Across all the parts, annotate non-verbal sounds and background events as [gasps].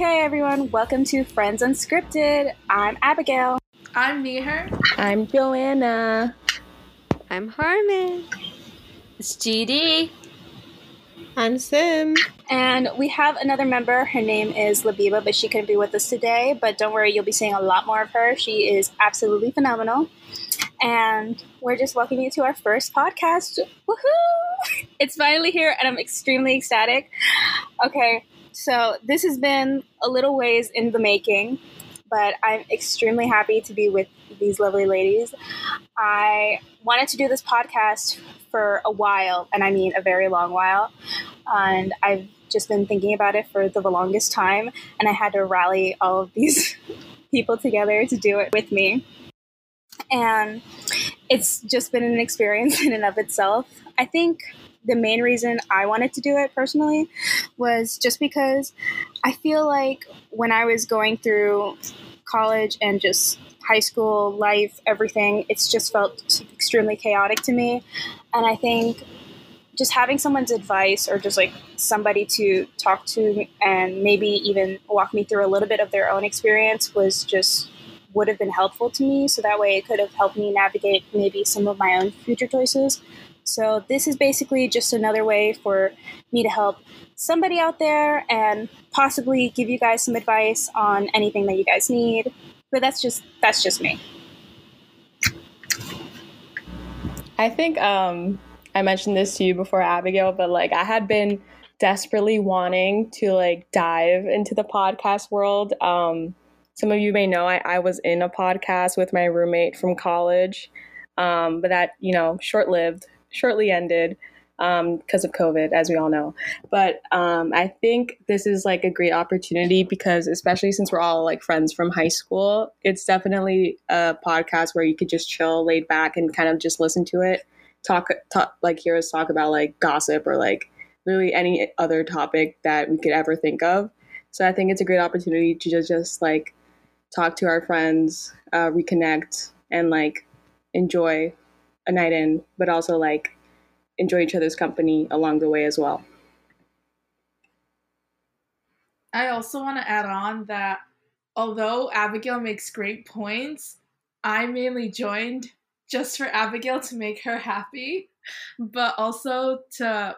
Okay, everyone, welcome to Friends Unscripted. I'm Abigail. I'm Neher. I'm Joanna. I'm Harmon. It's GD. I'm Sim. And we have another member. Her name is Labiba, but she couldn't be with us today. But don't worry, you'll be seeing a lot more of her. She is absolutely phenomenal. And we're just welcoming you to our first podcast. Woohoo! [laughs] It's finally here, and I'm extremely ecstatic. Okay, so this has been a little ways in the making, but I'm extremely happy to be with these lovely ladies. I wanted to do this podcast for a while, and I mean a very long while. And I've just been thinking about it for the longest time, and I had to rally all of these [laughs] people together to do it with me. And it's just been an experience [laughs] in and of itself. I think the main reason I wanted to do it personally was just because I feel like when I was going through college and just high school life, everything, it's just felt extremely chaotic to me. And I think just having someone's advice or just like somebody to talk to and maybe even walk me through a little bit of their own experience was just would have been helpful to me. So that way it could have helped me navigate maybe some of my own future choices. So this is basically just another way for me to help somebody out there and possibly give you guys some advice on anything that you guys need. But that's just that's just me. I think um, I mentioned this to you before, Abigail, but like I had been desperately wanting to like dive into the podcast world. Um, some of you may know I, I was in a podcast with my roommate from college, um, but that you know short lived, shortly ended because um, of COVID, as we all know. But um, I think this is like a great opportunity because, especially since we're all like friends from high school, it's definitely a podcast where you could just chill, laid back, and kind of just listen to it, talk, talk like hear us talk about like gossip or like really any other topic that we could ever think of. So I think it's a great opportunity to just just like talk to our friends, uh, reconnect, and like enjoy a night in, but also like enjoy each other's company along the way as well. I also want to add on that although Abigail makes great points, I mainly joined just for Abigail to make her happy, but also to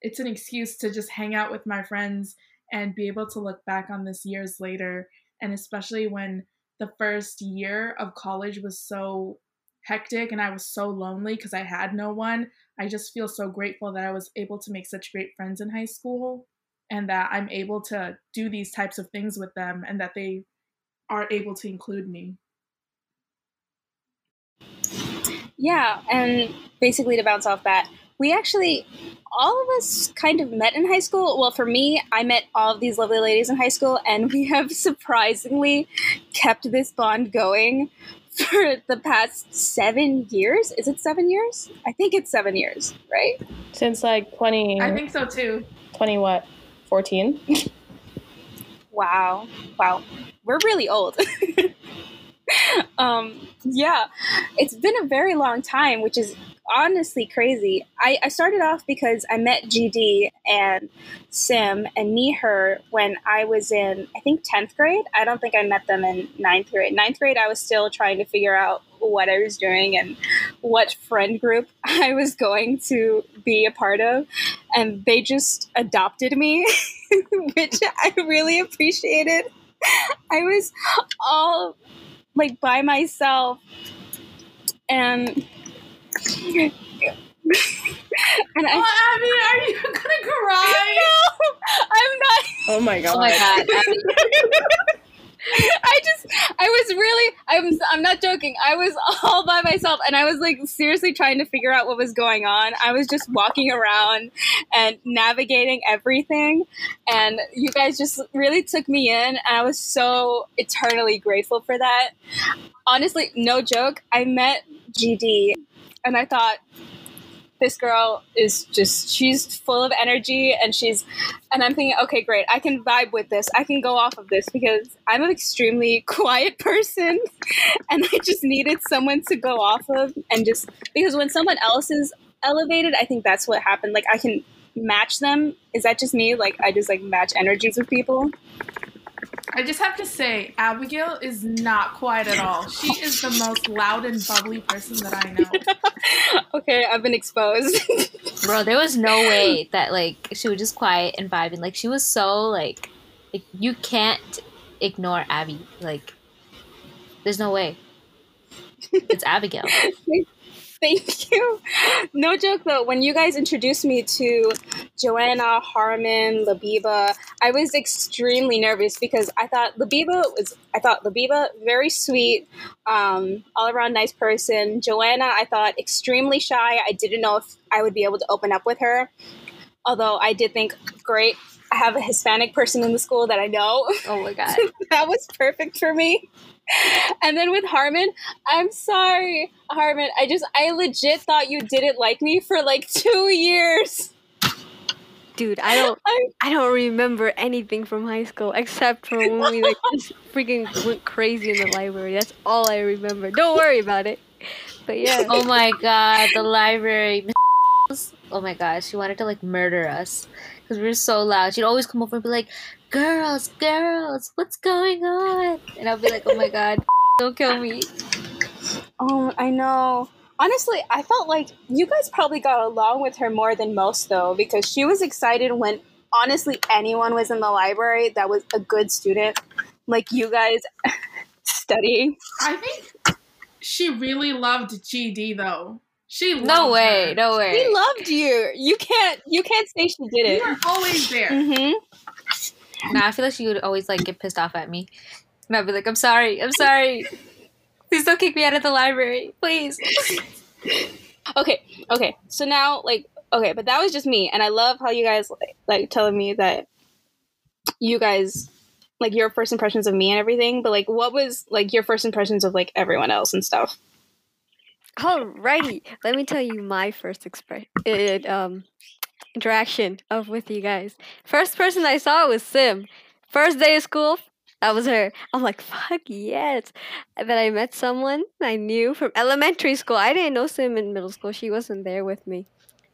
it's an excuse to just hang out with my friends and be able to look back on this years later and especially when the first year of college was so hectic and I was so lonely because I had no one. I just feel so grateful that I was able to make such great friends in high school and that I'm able to do these types of things with them and that they are able to include me. Yeah, and basically to bounce off that, we actually all of us kind of met in high school. Well, for me, I met all of these lovely ladies in high school, and we have [laughs] surprisingly kept this bond going for the past seven years. Is it seven years? I think it's seven years, right? Since like 20. I think so too. 20 what? 14? [laughs] wow. Wow. We're really old. [laughs] [laughs] um, yeah, it's been a very long time, which is honestly crazy. I, I started off because I met GD and Sim and Neher when I was in, I think, 10th grade. I don't think I met them in ninth grade. Ninth grade, I was still trying to figure out what I was doing and what friend group [laughs] I was going to be a part of. And they just adopted me, [laughs] which I really appreciated. I was all like by myself and and I, oh, Abby, are you gonna cry? [laughs] No, I'm not. Oh my god! Oh my god! [laughs] I just, I was really, I'm, I'm not joking. I was all by myself, and I was like seriously trying to figure out what was going on. I was just walking around and navigating everything, and you guys just really took me in, and I was so eternally grateful for that. Honestly, no joke. I met GD, and I thought this girl is just she's full of energy and she's and i'm thinking okay great. I can vibe with this. I can go off of this because i'm an extremely [laughs] quiet person [laughs] and i just needed someone to go off of and just because when someone else is elevated i think that's what happened. Like i can match them. Is that just me? Like i just like match energies with people I just have to say, Abigail is not quiet at all. She is the most loud and bubbly person that I know. [laughs] okay, I've been exposed. Bro, there was no way that like she was just quiet and vibing. Like she was so like, like you can't ignore Abby. Like, there's no way. It's Abigail. [laughs] Thank [laughs] you. No joke though, when you guys introduced me to Joanna, Harmon, Labiba, I was extremely nervous because I thought Labiba was I thought Labiba very sweet, um, all around nice person. Joanna, I thought extremely shy. I didn't know if I would be able to open up with her. Although I did think, great, I have a Hispanic person in the school that I know. Oh my [laughs] god. that was perfect for me. And then with Harmon, I'm sorry, Harmon. I just, I legit thought you didn't like me for like two years. Dude, I don't, I, I don't remember anything from high school except for when we like [laughs] just freaking went crazy in the library. That's all I remember. Don't worry about it. But yeah, Oh my god, the library. [laughs] Oh my god, she wanted to like murder us because we were so loud. She'd always come over and be like, "Girls, girls, what's going on?" And I'll be like, "Oh my god, [laughs] don't kill me." oh, I know. Honestly, I felt like you guys probably got along with her more than most, though, because she was excited when honestly anyone was in the library that was a good student, like you guys [laughs] studying. I think she really loved GD though. She loved No way, her. no way. She loved you. You can't. You can't say she You didn't. were always there. Mm-hmm. Nah, I feel like she would always like get pissed off at me, and I'd be like, "I'm sorry, I'm sorry. Please don't kick me out of the library, please." [laughs] Okay, okay. So now, like, okay, but that was just me, and I love how you guys like, like telling me that you guys like your first impressions of me and everything. But like, what was like your first impressions of like everyone else and stuff? Alrighty, let me tell you my first expression, it, um, interaction of with you guys. First person I saw was Sim. First day of school, that was her. I'm like, fuck yes. And then I met someone I knew from elementary school. I didn't know Sim in middle school. She wasn't there with me,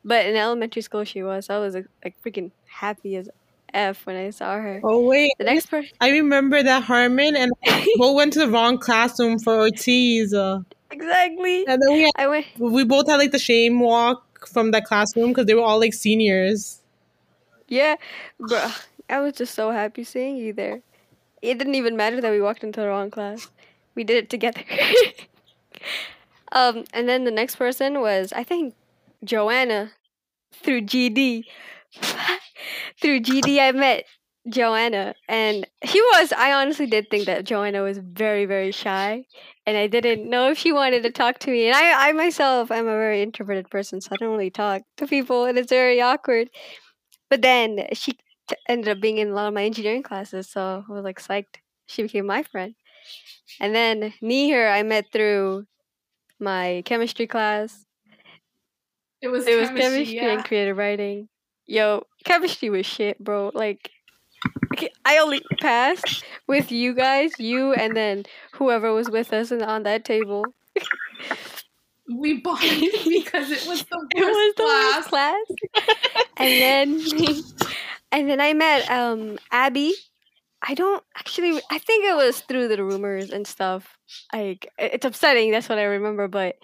but in elementary school she was. I was like, freaking happy as f when I saw her. Oh wait, The next person, I remember that Harmon and [laughs] both went to the wrong classroom for Ortiz, uh, exactly. and then we had, I went. we both had like the shame walk from that classroom because they were all like seniors. Yeah, bro. I was just so happy seeing you there. It didn't even matter that we walked into the wrong class. We did it together. [laughs] um, and then the next person was I think Joanna through GD. [laughs] through GD, I met Joanna, and he was. I honestly did think that Joanna was very, very shy, and I didn't know if she wanted to talk to me. And I, I myself, I'm a very introverted person, so I don't really talk to people, and it's very awkward. But then she t- ended up being in a lot of my engineering classes, so I was like psyched. She became my friend. And then Nihir, I met through my chemistry class. It was It was chemistry, chemistry yeah. and creative writing. Yo, chemistry was shit, bro. Like, okay, I only passed with you guys, you, and then whoever was with us and on that table. [laughs] We bonded [laughs] because it was the It was the class. worst class. [laughs] and then, and then I met um Abby. I don't actually. I think it was through the rumors and stuff. Like it's upsetting. That's what I remember. But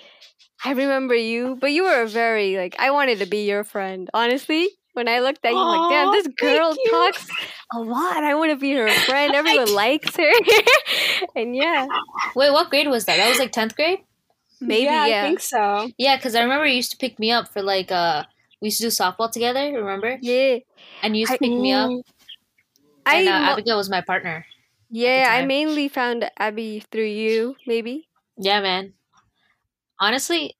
I remember you. But you were very like. I wanted to be your friend. Honestly, when I looked at you, I'm like, damn, this girl talks a lot. I want to be her [laughs] friend. Everyone likes her. [laughs] and yeah, Wait, what grade was that? That was like tenth grade. maybe yeah, yeah. I think so. Yeah, because I remember you used to pick me up for like uh we used to do softball together. Remember? Yeah. And you used to I- pick me up, I and uh, mo- Abigail was my partner. yeah, I mainly found Abby through you, maybe. Yeah, man. Honestly,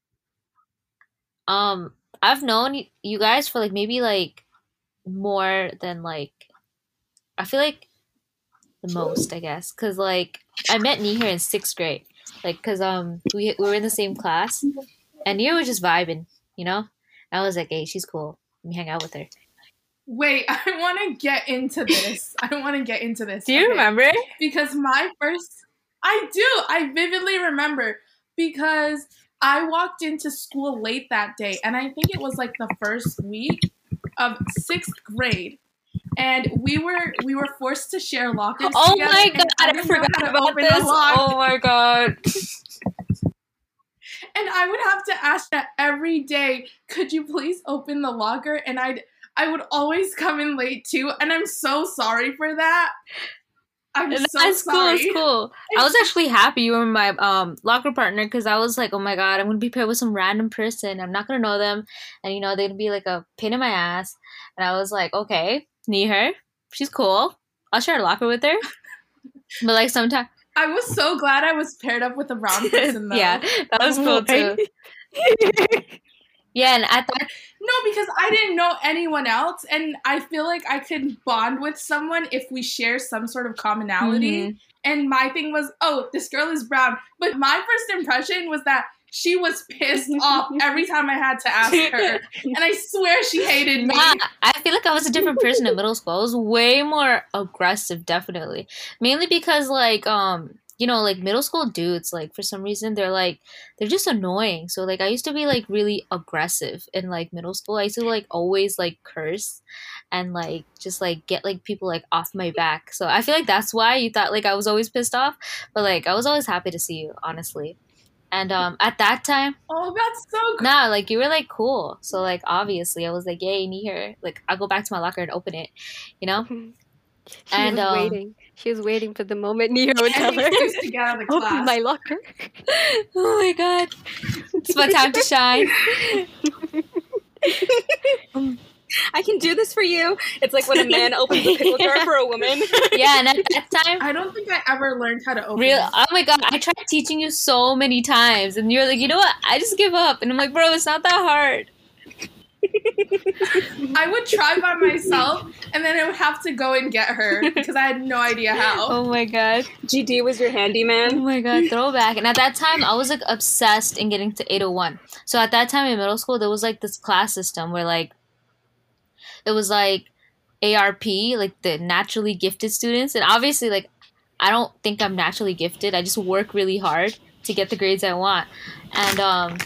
um, I've known you guys for like maybe like more than like I feel like the most, I guess, because like I met Nihir in sixth grade, like because um we we were in the same class, and Nihir was just vibing, you know. I was like, hey, she's cool. Let me hang out with her. Wait, [laughs] I want to get into this. I want to get into this. Do you Okay. remember? because my first I do. I vividly remember because I walked into school late that day and I think it was like the first week of 6th grade and we were we were forced to share lockers. Oh together, my god, I, didn't forgot about this. Oh my god. And I would have to ask that every day, could you please open the locker? And I'd I would always come in late too, and I'm so sorry for that. I'm That's so cool. sorry. It's cool. I was [laughs] actually happy you were my um locker partner because I was like, oh my god, I'm gonna be paired with some random person. I'm not gonna know them, and you know they're gonna be like a pain in my ass. And I was like, okay, need her. She's cool. I'll share a locker with her. [laughs] But like sometimes, I was so glad I was paired up with a [laughs] brown person though. yeah, that was cool too. Yeah, and I that, No, because I didn't know anyone else, and I feel like I could bond with someone if we share some sort of commonality. Mhm. And my thing was, oh, this girl is brown. But my first impression was that she was pissed [laughs] off every time I had to ask her. And I swear she hated me. Nah, I feel like I was a different person in middle school. I was way more aggressive, definitely. Mainly because like um you know like middle school dudes like for some reason they're like they're just annoying. So like I used to be like really aggressive in like middle school. I used to like always like curse and like just like get like people like off my back. So I feel like that's why you thought like I was always pissed off, but like I was always happy to see you, honestly. And um at that time Oh, that's so cool. Nah, like you were like cool. So like obviously I was like, yay, need her. Like I'll go back to my locker and open it. You know? She And, was um, waiting. She was waiting for the moment Nero [laughs] would tell her. to get out of the [laughs] Open my locker. [laughs] oh my god. It's my time to shine. I can do this for you. It's like when a man opens a pickle jar for a woman. Yeah, and at that time I don't think I ever learned how to open Real, it. oh my god! I tried teaching you so many times, and you're like, you know what? I just give up, and I'm like, bro, it's not that hard. [laughs] I would try by myself, and then I would have to go and get her because I had no idea how. Oh my god! GD was your handyman. Oh my god! Throwback. And at that time, I was like obsessed in getting to 801. So at that time in middle school, there was like this class system where like it was like ARP, like the naturally gifted students, and obviously like I don't think I'm naturally gifted. I just work really hard to get the grades I want, and um.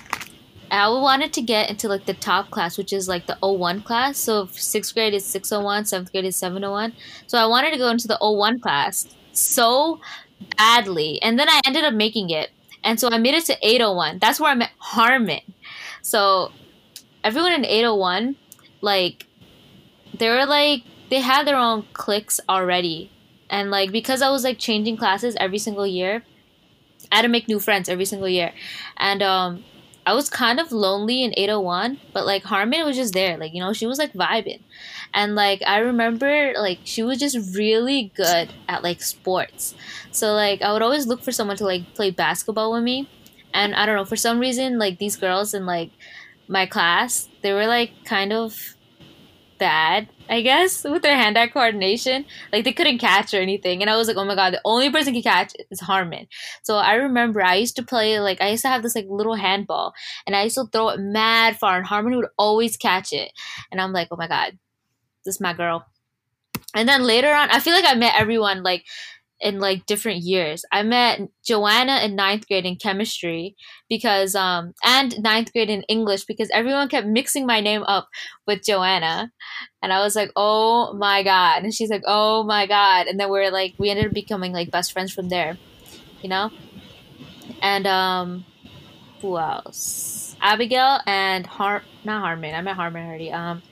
I wanted to get into like the top class, which is like the 01 class. So sixth grade is 601, seventh grade is 701. So I wanted to go into the 01 class so badly. And then I ended up making it. And so I made it to 801. That's where I met Harmon. So everyone in 801, like, they were like, they had their own cliques already. And like, because I was like changing classes every single year, I had to make new friends every single year. And, um, I was kind of lonely in 801, but like Harmon was just there. Like, you know, she was like vibing. And like I remember like she was just really good at like sports. So like I would always look for someone to like play basketball with me. And I don't know, for some reason like these girls in like my class, they were like kind of bad, I guess, with their hand eye coordination. Like they couldn't catch or anything. And I was like, oh my god, the only person can catch is Harmon. So I remember I used to play like I used to have this like little handball and I used to throw it mad far and Harmon would always catch it. And I'm like, oh my god, this is my girl. And then later on, I feel like I met everyone like in like different years. I met Joanna in ninth grade in chemistry because um and ninth grade in English because everyone kept mixing my name up with Joanna. And I was like, oh my god. And she's like, oh my god. And then we're like we ended up becoming like best friends from there. You know? And um who else? Abigail and Har not Harmon. I met Harmon already. Um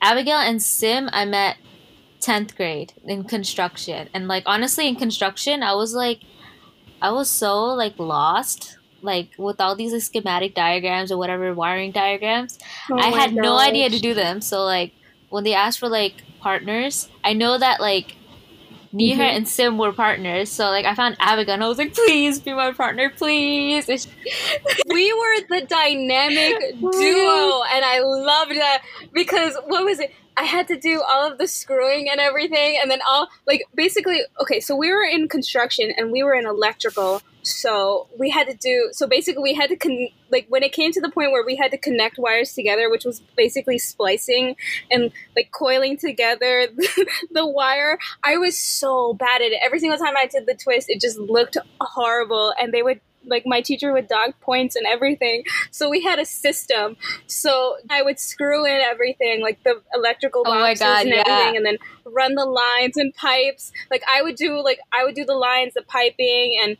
Abigail and Sim I met 10th grade in construction. And like honestly in construction I was like I was so like lost like with all these like, schematic diagrams or whatever wiring diagrams. Oh I had no idea to do them. So like when they asked for like partners, I know that like Niha Mhm. and Sim were partners. So like I found Abigail and I was like, please be my partner, please. [laughs] We were the dynamic [laughs] duo and i loved that because what was it i had to do all of the screwing and everything and then all like basically okay so we were in construction and we were in electrical so we had to do so basically we had to con- like when it came to the point where we had to connect wires together which was basically splicing and like coiling together [laughs] the wire i was so bad at it. Every single time i did the twist it just looked horrible and they would like my teacher would dog points and everything. So we had a system. So I would screw in everything, like the electrical Oh boxes God, and yeah. everything, and then run the lines and pipes. Like I would do, like I would do the lines, the piping, and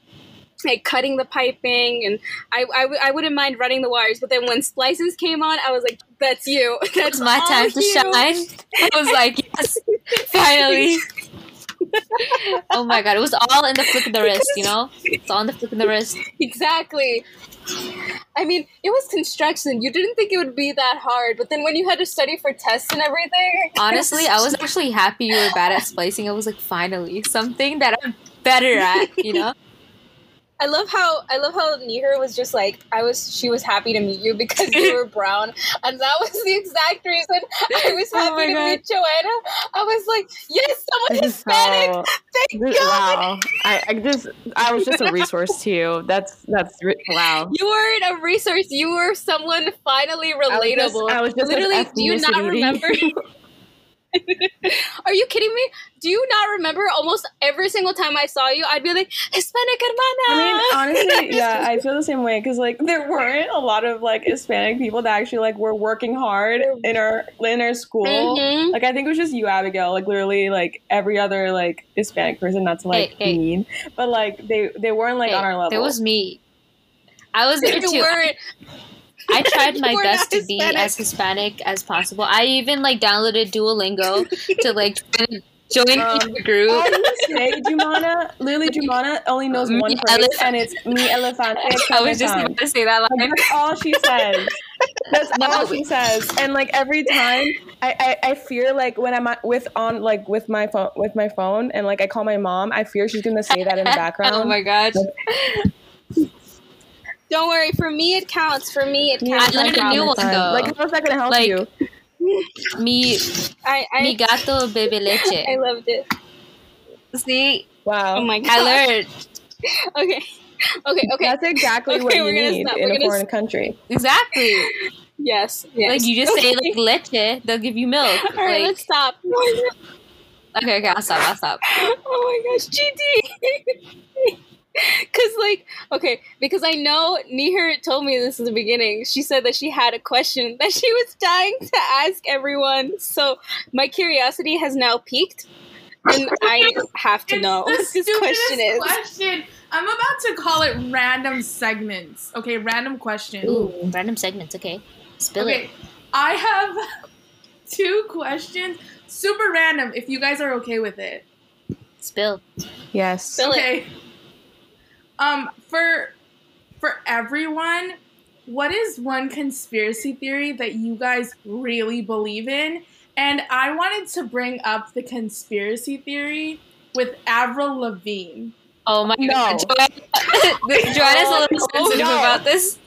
like cutting the piping, and I I, w- I wouldn't mind running the wires. But then when splices came on, I was like, "That's you. [laughs] That's It's my time to shine. I was like, yes, [laughs] finally. Oh my god, it was all in the flick of the wrist, you know? It's all in the flick of the wrist. Exactly. I mean, it was construction. You didn't think it would be that hard, but then when you had to study for tests and everything, Honestly, I was actually happy you were bad at splicing. I was like, finally, something that I'm better at, you know? I love how I love how Nihar was just like I was. She was happy to meet you because you were [laughs] brown, and that was the exact reason I was Oh happy my to God. meet Joanna. I was like, yes, someone Hispanic. so- Thank this- God. wow. I, I just I was just a [laughs] resource to you. That's that's wow. You weren't a resource. You were someone finally I was just- relatable. I was just, Literally, do you not remember? [laughs] Are you kidding me? Do you not remember almost every single time I saw you? I'd be like, Hispanic hermana. I mean, honestly, [laughs] yeah, I feel the same way because like there weren't a lot of like Hispanic people that actually like were working hard in our in our school. Mhm. Like I think it was just you, Abigail. Like literally, like every other like Hispanic person. Not to like Hey, hey. mean, but like they they weren't like Hey, on our level. It was me. I was there [laughs] You too. weren't. I [laughs] tried my best to be Hispanic. as Hispanic as possible. I even like downloaded Duolingo to like join Um, the group. All you say, Jumana, literally Jumana only knows Me one phrase, elef- and it's me elefante. [laughs] I was just Kametam. about to say that line. That's all she says. That's [laughs] No. all she says. And like every time, I, I I fear like when I'm with on like with my phone with my phone, and like I call my mom, I fear she's gonna say that in the background. oh my gosh. Don't worry. For me, it counts. For me, it Yeah, counts. I learned a new one, though. Like how's that gonna help Like, you? [laughs] Mi, I I, mi gato bebe [laughs] I loved it. See, Wow. Oh my god. I learned [laughs] Okay. Okay. Okay. That's exactly Okay, what you need stop. in We're a gonna foreign country. exactly. yes. Yes. Like you just say like leche, they'll give you milk. All right. Like, let's stop. okay, okay, I'll stop. I'll stop. oh my gosh, GD. [laughs] Cause like okay, because I know Nihar told me this in the beginning. She said that she had a question [laughs] that she was dying to ask everyone. So my curiosity has now piqued, and [laughs] I have to know what this question is. question. I'm about to call it random segments. Okay, random question. Ooh, random segments. Okay, spill Okay, it. I have two questions. Super random. If you guys are okay with it. Spill. Yes. Spill it. Okay. Um, for for everyone, what is one conspiracy theory that you guys really believe in? And I wanted to bring up the conspiracy theory with Avril Lavigne. Oh my No. god, Joanna, [laughs] [laughs] Joanna's a little Oh, sensitive no. about this.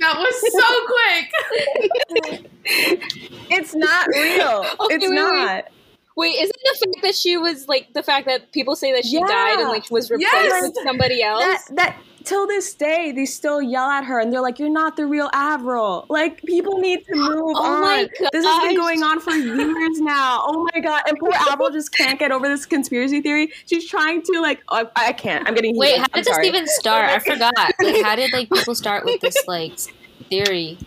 That was so quick. [laughs] It's not real. Okay, it's wait, wait. not. Wait, isn't the fact that she was like the fact that people say that she died and Yeah. like was replaced Yes. with somebody else? That that till this day they still yell at her and they're like, "You're not the real Avril." Like people need to [gasps] move Oh on. my This has been going on for years now. [laughs] Oh my god! And poor Avril just can't get over this conspiracy theory. She's trying to like, oh, I can't. I'm getting Wait, heated. how I'm did this sorry. even start? I forgot. Like, how did like people start with this [laughs] like theory?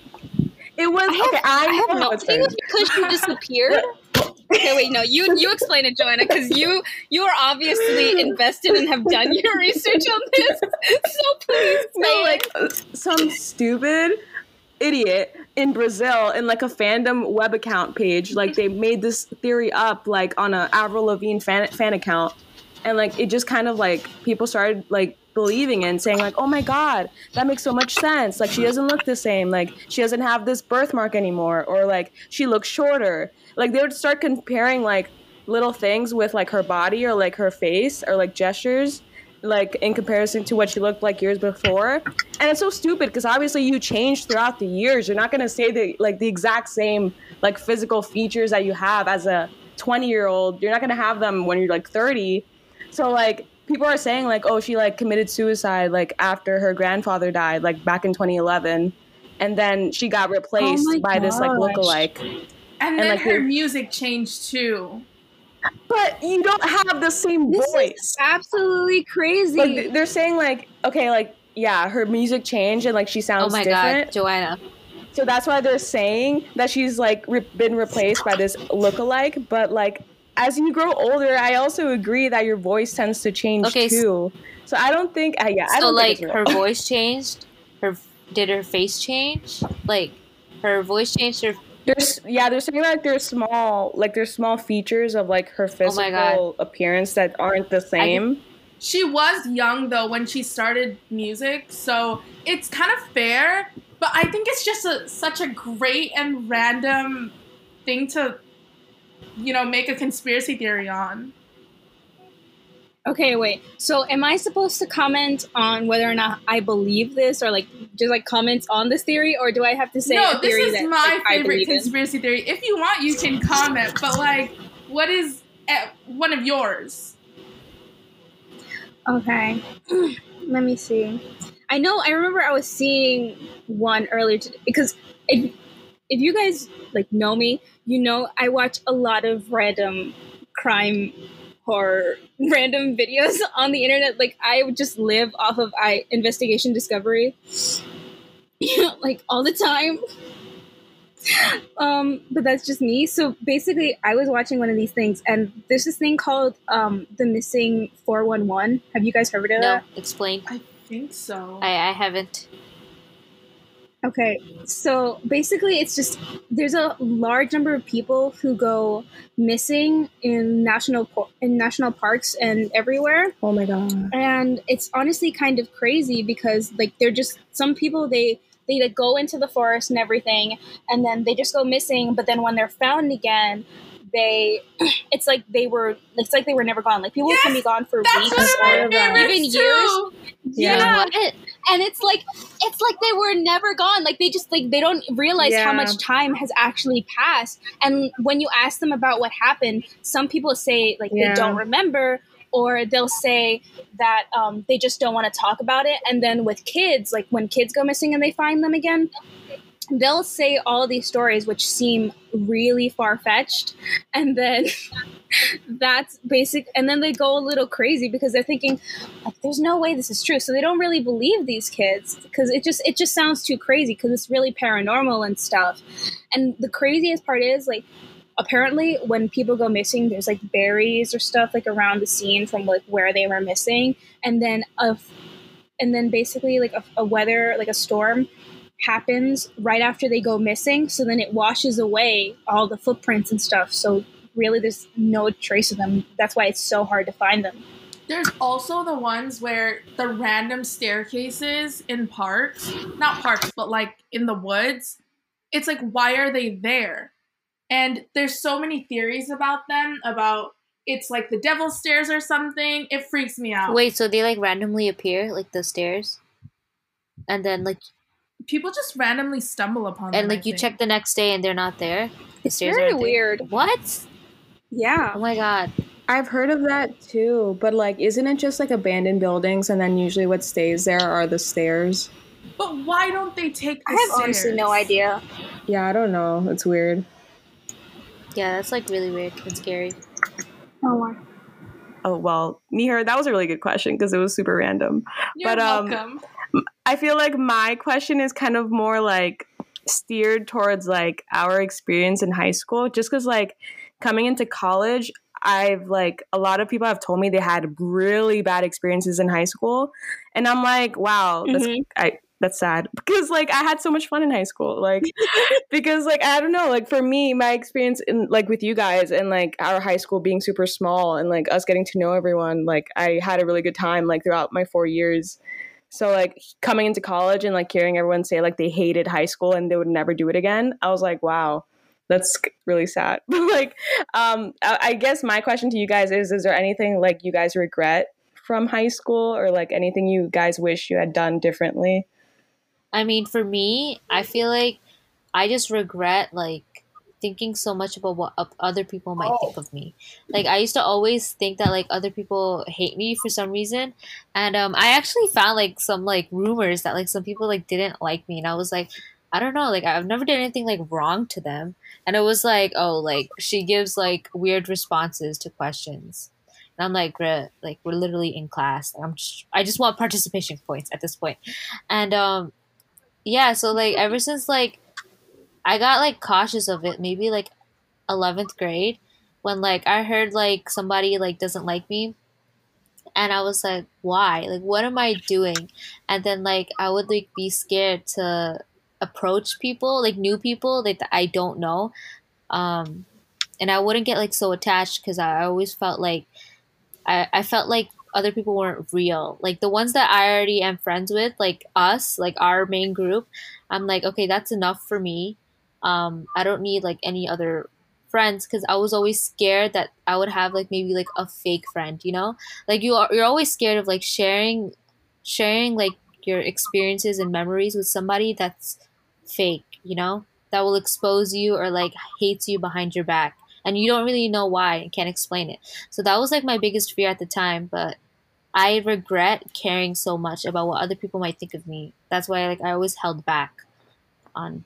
It was I have, okay. I, I have no. it's I think it was because she disappeared. [laughs] okay, wait, no, you you explain it, Joanna, because you you are obviously invested and have done your research on this. So please [laughs] No, like some stupid idiot in Brazil in like a fandom web account page. Like they made this theory up like on a Avril Lavigne fan fan account, and like it just kind of like people started like believing in saying like oh my god that makes so much sense. Like she doesn't look the same. Like she doesn't have this birthmark anymore or like she looks shorter. Like they would start comparing like little things with like her body or like her face or like gestures like in comparison to what she looked like years before. And it's so stupid because obviously you change throughout the years. You're not going to say the like the exact same like physical features that you have as a 20 year old you're not going to have them when you're like 30 so like people are saying like oh she like committed suicide like after her grandfather died like back in 2011 and then she got replaced oh my by this like gosh. And lookalike then like, her music changed too. but you don't have the same this voice is absolutely crazy. like they're saying like okay like yeah, her music changed and like she sounds. Oh sounds my different. god, Joanna. So that's why they're saying that she's like re- been replaced by this lookalike. But like as you grow older, I also agree that your voice tends to change Okay, too. So I don't think, uh, yeah, I So don't like think her [laughs] voice changed. Her did her face change? Like her voice changed. Her There's yeah, they're saying like there's small like there's small features of like her Oh physical appearance that aren't the same. She was young though when she started music, so it's kind of fair. But I think it's just a, such a great and random thing to, you know, make a conspiracy theory on. Okay, wait. So, am I supposed to comment on whether or not I believe this, or like just like comments on this theory, or do I have to say no, this is that my like, favorite believe in? conspiracy theory. If you want, you can comment. But like, what is one of yours? Okay. [clears throat] Let me see. I know I remember I was seeing one earlier today because if if you guys like know me, you know I watch a lot of random crime horror [laughs] random videos [laughs] on the internet. Like I would just live off of I investigation discovery. [laughs] like all the time. um, but that's just me. So basically, I was watching one of these things, and there's this thing called um, the missing four one one. Have you guys heard of no, that? explain. I think so. I I haven't. Okay, so basically, it's just there's a large number of people who go missing in national in national parks and everywhere. Oh my god. and it's honestly kind of crazy because like they're just some people they they like go into the forest and everything and then they just go missing but then when they're found again they [clears throat] it's like they were it's like they were never gone. Like people can be gone for weeks one of my or even years. too. yeah. And it's like it's like they were never gone. Like they just like they don't realize how much time has actually passed. And when you ask them about what happened some people say like Yeah. they don't remember or they'll say that um, they just don't want to talk about it. And then with kids like when kids go missing and they find them again they'll say all these stories which seem really far-fetched and then [laughs] that's basic and then they go a little crazy because they're thinking there's no way this is true. So they don't really believe these kids because it just it just sounds too crazy because it's really paranormal and stuff. And the craziest part is like apparently when people go missing there's like berries or stuff like around the scene from like where they were missing. And then a and then basically like a, a weather like a storm happens right after they go missing so then it washes away all the footprints and stuff so really there's no trace of them that's why it's so hard to find them There's also the ones where the random staircases in parks, not parks, but like in the woods. It's like, why are they there? And there's so many theories about them, about it's like the devil's stairs or something. It freaks me out. Wait, so they like randomly appear like the stairs, and then like People just randomly stumble upon them. and I like you think. check the next day and they're not there. The it's stairs very aren't there. weird What? yeah Oh my god. I've heard of that too, but like isn't it just like abandoned buildings and then usually what stays there are the stairs? But why don't they take the i have honestly no idea Yeah, I don't know. It's weird. Yeah, that's like really weird and scary. oh my Oh well, Nihar, that was a really good question because it was super random. You're But, um, welcome. I feel like my question is kind of more like steered towards like our experience in high school, just because like coming into college, I've like a lot of people have told me they had really bad experiences in high school, and I'm like, wow, that's Mhm. I that's sad [laughs] because like I had so much fun in high school, like [laughs] because like I don't know, like for me, my experience in like with you guys and like our high school being super small and like us getting to know everyone, like I had a really good time like throughout my four years. So like coming into college and like hearing everyone say like they hated high school and they would never do it again, I was like, wow, that's really sad. But [laughs] like, um, I, I guess my question to you guys is: Is there anything like you guys regret from high school, or like anything you guys wish you had done differently? I mean, for me, I feel like I just regret like thinking so much about what other people might think of me. Like I used to always think that like other people hate me for some reason, and um, I actually found like some like rumors that like some people like didn't like me, and I was like, I don't know, like I've never done anything like wrong to them, and it was like, oh, like she gives like weird responses to questions. And I'm like, bruh, like we're literally in class. I'm just, I just want participation points at this point. And um, yeah, so like ever since like I got like cautious of it, maybe like 11th grade when like I heard like somebody like doesn't like me and I was like, why? Like, what am I doing? And then like I would like be scared to approach people, like new people like that I don't know, um, and I wouldn't get like so attached because I always felt like I I felt like other people weren't real. Like the ones that I already am friends with, like us, like our main group, I'm like, okay, that's enough for me. Um, I don't need like any other friends because I was always scared that I would have like maybe like a fake friend, you know? Like you are you're always scared of like sharing sharing like your experiences and memories with somebody that's fake, you know? That will expose you or like hates you behind your back and you don't really know why and can't explain it. So that was like my biggest fear at the time, but I regret caring so much about what other people might think of me. That's why like I always held back on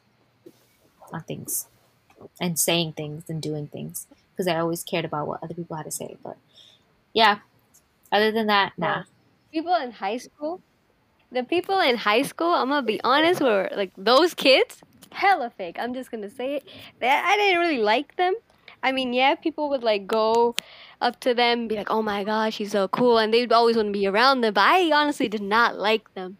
on things and saying things and doing things because I always cared about what other people had to say. But yeah, other than that, nah. People in high school, the people in high school, I'm gonna be honest, were like those kids, hella fake. I'm just gonna say it. That I didn't really like them. I mean, yeah, people would like go up to them, be like, "Oh my gosh, she's so cool," and they'd always want to be around them. But I honestly did not like them.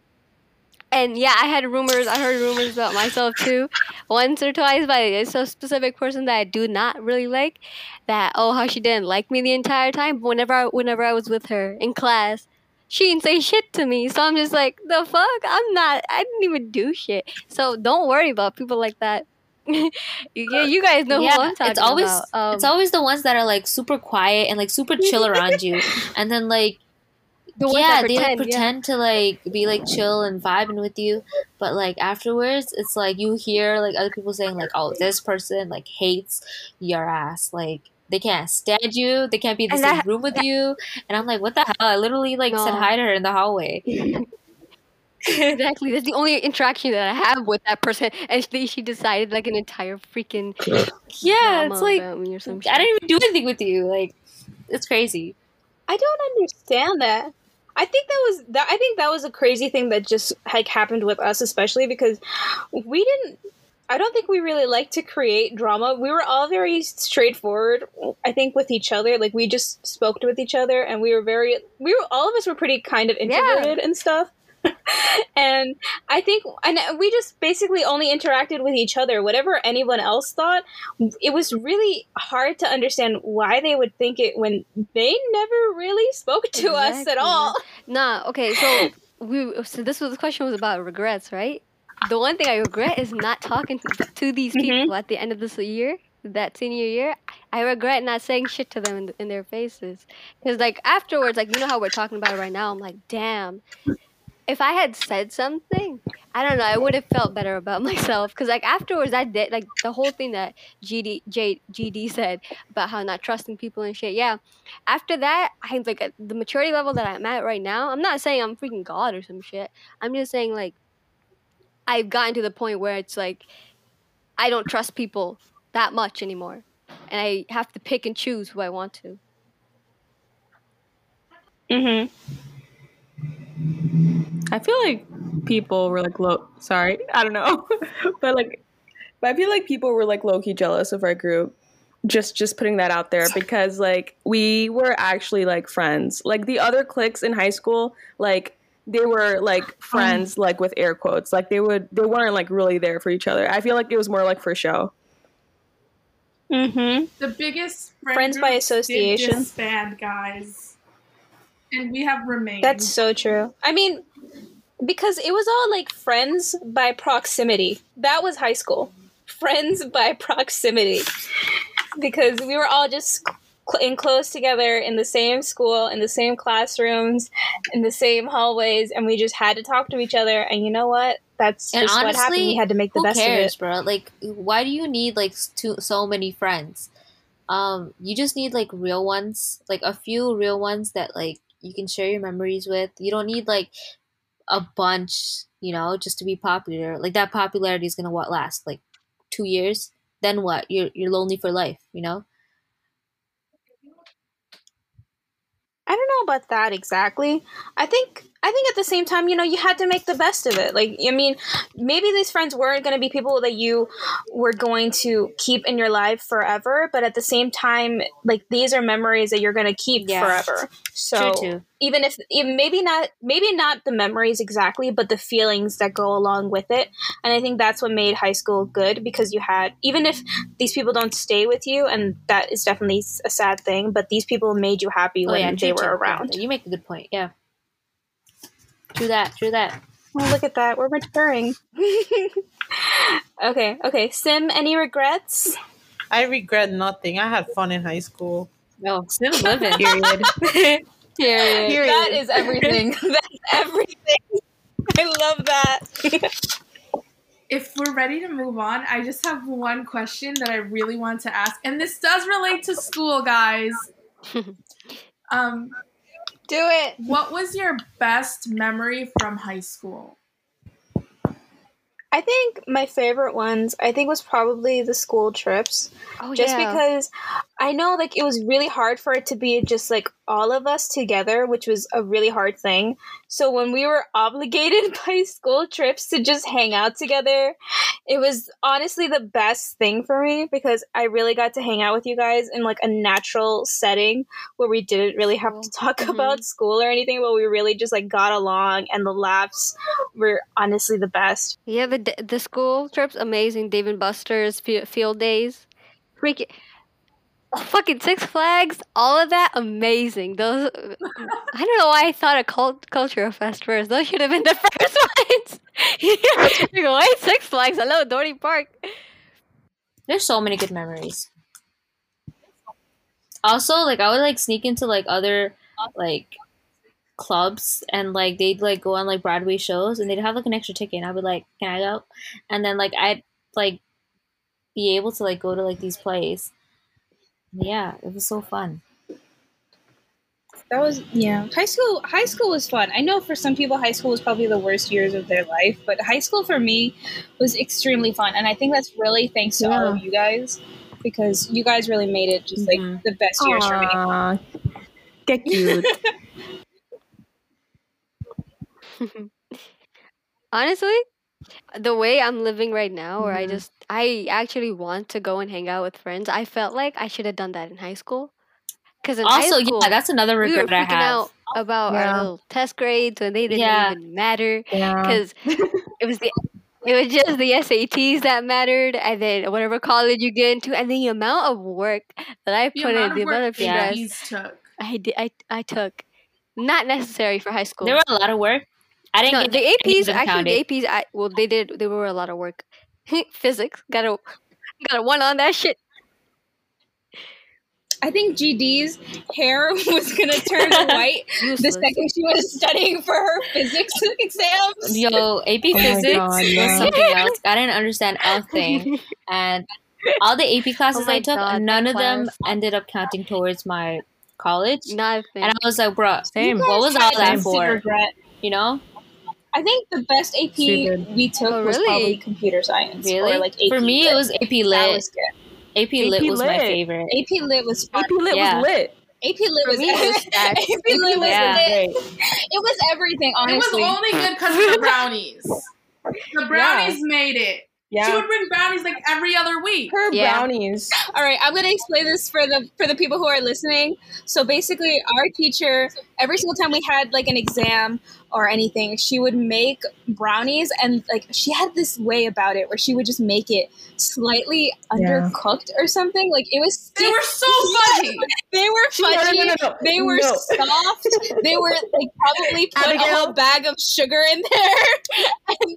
And yeah, I had rumors. I heard rumors about myself too, once or twice by a so specific person that I do not really like. That oh, how she didn't like me the entire time. But whenever I, whenever I was with her in class, she didn't say shit to me. So I'm just like, the fuck? I'm not. I didn't even do shit. So don't worry about people like that. [laughs] yeah, you guys know yeah, who I'm talking it's always about. Um, it's always the ones that are like super quiet and like super chill around you, [laughs] and then like the ones yeah, that they like pretend, yeah. to like be like chill and vibing with you, but like afterwards, it's like you hear like other people saying like, "Oh, this person like hates your ass," like they can't stand you, they can't be in the And same that- room with you, and I'm like, "What the hell?" I literally like said hi to her in the hallway. [laughs] [laughs] exactly. That's the only interaction that I have with that person, and she, she decided like an entire freaking [laughs] Yeah, drama it's like about me or some I didn't even do anything with you. Like, it's crazy. I don't understand that. I think that was that. I think that was a crazy thing that just like happened with us, especially because we didn't. I don't think we really like to create drama. We were all very straightforward. I think with each other, like we just spoke with each other, and we were very. We were all of us were pretty kind of introverted and stuff. [laughs] and I think, and we just basically only interacted with each other. Whatever anyone else thought, it was really hard to understand why they would think it when they never really spoke to us at all. Nah, okay, so [laughs] we so this was the question was about regrets, right? The one thing I regret is not talking to, these Mhm. people at the end of this year, that senior year. I regret not saying shit to them in, in their faces, because like afterwards, like you know how we're talking about it right now. I'm like, damn, if I had said something, I don't know, I would have felt better about [laughs] myself. Because like afterwards, I did like the whole thing that GD J, GD said about how not trusting people and shit. Yeah, after that, I like at the maturity level that I'm at right now. I'm not saying I'm freaking God or some shit. I'm just saying like I've gotten to the point where it's like I don't trust people that much anymore, and I have to pick and choose who I want to. Mm-hmm. I feel like people were like low. Sorry, I don't know, [laughs] but like, but I feel like people were like low key jealous of our group. Just just putting that out there because like we were actually like friends. Like the other cliques in high school, like they were like friends, like with air quotes. Like they would they weren't like really there for each other. I feel like it was more like for show. Mm-hmm. The biggest friend Friends by association. disband, guys, and we have remained. That's so true. I mean, because it was all like friends by proximity. That was high school. Friends by proximity. Because we were all just cl- enclosed together in the same school, in the same classrooms, in the same hallways, and we just had to talk to each other. And you know what? That's And just what happened. honestly, We had to make the best cares, of it, bro? Like, why do you need like s- too, so many friends? Um, you just need like real ones, like a few real ones that like you can share your memories with. You don't need like a bunch, you know, just to be popular. Like that popularity is gonna what last like two years. Then what? You're you're lonely for life, you know. I don't know about that exactly. I think I think at the same time, you know, you had to make the best of it. Like, I mean, maybe these friends weren't going to be people that you were going to keep in your life forever, but at the same time, like these are memories that you're going to keep Yeah. forever. So even if even maybe not maybe not the memories exactly, but the feelings that go along with it. And I think that's what made high school good because you had even if these people don't stay with you, and that is definitely a sad thing, but these people made you happy Oh when yeah, they were too. Around. you make a good point. Yeah. True that. True that. Oh, look at that. We're maturing. [laughs] okay, okay. Sim, any regrets? I regret nothing. I had fun in high school. No, Sim's living. Period. [laughs] Period. Period. That is everything. [laughs] That's everything. I love that. if we're ready to move on, I just have one question that I really want to ask, and this does relate to school, guys. um, Do it. what was your best memory from high school? I think my favorite ones, I think, was probably the school trips. Oh just yeah. because I know like it was really hard for it to be just like all of us together, which was a really hard thing. So when we were [laughs] obligated [laughs] by school trips to just hang out together, it was honestly the best thing for me because I really got to hang out with you guys in like a natural setting where we didn't really have to talk Mhm. [laughs] about school or anything, but we really just like got along and the laughs were honestly the best. Yeah, the the school trips amazing. Dave and Buster's field days, freaking fucking Six Flags, all of that amazing. Those I don't know why I thought a cult- culture fest first. Those should have been the [laughs] first ones. [laughs] you go, [laughs] hey, Six Flags, hello, Dorney Park. There's so many good memories. Also, like I would like sneak into like other like clubs and like they'd like go on like Broadway shows and they'd have like an extra ticket and I'd be like, Can I go? And then like I'd like be able to like go to like these plays. Yeah, it was so fun. That was yeah. High school high school was fun. I know for some people high school was probably the worst years of their life, but high school for me was extremely fun and I think that's really thanks to all of you guys because you guys really made it just like Mhm. the best years for me. Get [laughs] cute. [laughs] [laughs] Honestly, the way I'm living right now, where I Mhm. just I actually want to go and hang out with friends. I felt like I should have done that in high school. Because in Also, high school, yeah, that's another we were regret I freaking have. out about Yeah. our little test grades when they didn't Yeah. even matter. Yeah. Because it was the it was just the SATs that mattered, and then whatever college you get into, and the amount of work that I The put in, the of amount of stress APs took. I did, I I took, not necessary for high school. There were a lot of work. I didn't no, get the any APs them actually the APs I well they did they were a lot of work. [laughs] Physics got a got a one on that shit. I think GD's hair [laughs] was gonna turn white [laughs] the second she was studying for her physics exams. Yo, AP Oh physics God, was something else. I didn't understand a thing. And all the AP oh classes Oh I took, God, none that of them ended up counting towards my college. Nothing. And I was like, bro, Same. what was all had that for? Regret. You know? I think the best AP Stupid. we took Oh, was probably computer science. Really? Or like AP For me, it was AP That Lit. was good. AP Lit AP was my favorite. AP Lit was fun. AP Lit Yeah. was lit. AP Lit was me, it was. [laughs] AP Lit was [laughs] Yeah. lit. It was everything, Honestly, It was only good because of the [laughs] brownies. The brownies made it. Yeah. She would bring brownies like every other week. Her Yeah. brownies. All right, I'm gonna explain this for the for the people who are listening. So basically, our teacher every single time we had like an exam or anything, she would make brownies, and like she had this way about it where she would just make it slightly Yeah. undercooked or something. Like it was, They were so [laughs] funny. they were No, no, fudgy. no, no, no. They were No. soft. They were like probably [laughs] put a Abigail? whole bag of sugar in there.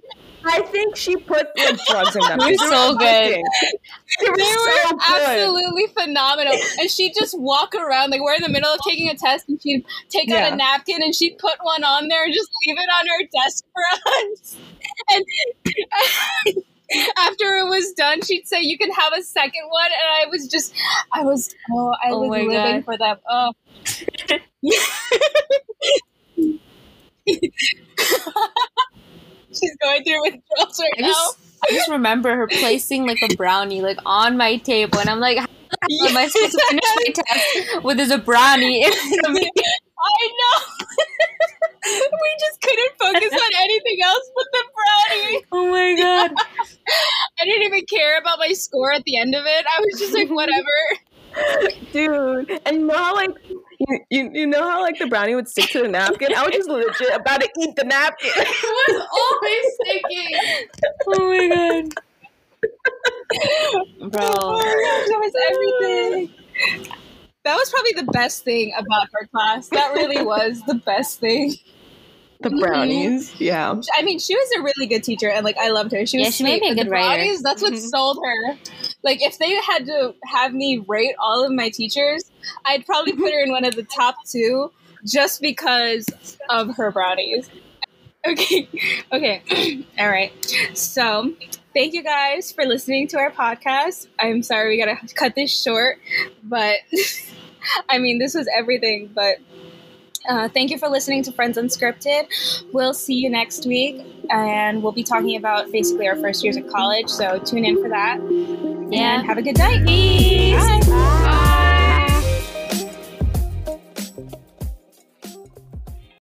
[laughs] I think she put like drugs in them. They were so good. They were, They were so good. absolutely phenomenal. And she'd just walk around, like we're in the middle of taking a test, and she'd take out Yeah. a napkin and she'd put one on there and just leave it on her desk for [laughs] us. And [laughs] after it was done, she'd say, "You can have a second one." And I was just, I was, oh, I Oh was living God. for that. Oh. [laughs] She's going through withdrawals right I now. just, I just remember her placing like a brownie like on my table, and I'm like, how am I supposed to finish my test with this a brownie? In front of me? I know. [laughs] we just couldn't focus on anything else but the brownie. Oh my god. [laughs] I didn't even care about my score at the end of it. I was just like, whatever. [laughs] Dude, and you know how like you, you, you know how like the brownie would stick to the napkin? I was just legit about to eat the napkin. It was always sticking. oh my god. Bro. Oh that was everything. That was probably the best thing about her class. That really was the best thing. [laughs] The brownies. Mm-hmm. Yeah. I mean, she was a really good teacher, and like I loved her. She was Yeah, she made sweet, me a good the writer. brownies, That's what mm-hmm. sold her. Like if they had to have me rate all of my teachers, I'd probably put her in one of the top two just because of her brownies. [laughs] Okay, okay, [clears throat] all right. So, thank you guys for listening to our podcast. I'm sorry we gotta cut this short, but [laughs] I mean, this was everything. But uh, thank you for listening to Friends Unscripted. We'll see you next week, and we'll be talking about basically our first years of college. So tune in for that. Yeah. And have a good night. Peace. Bye.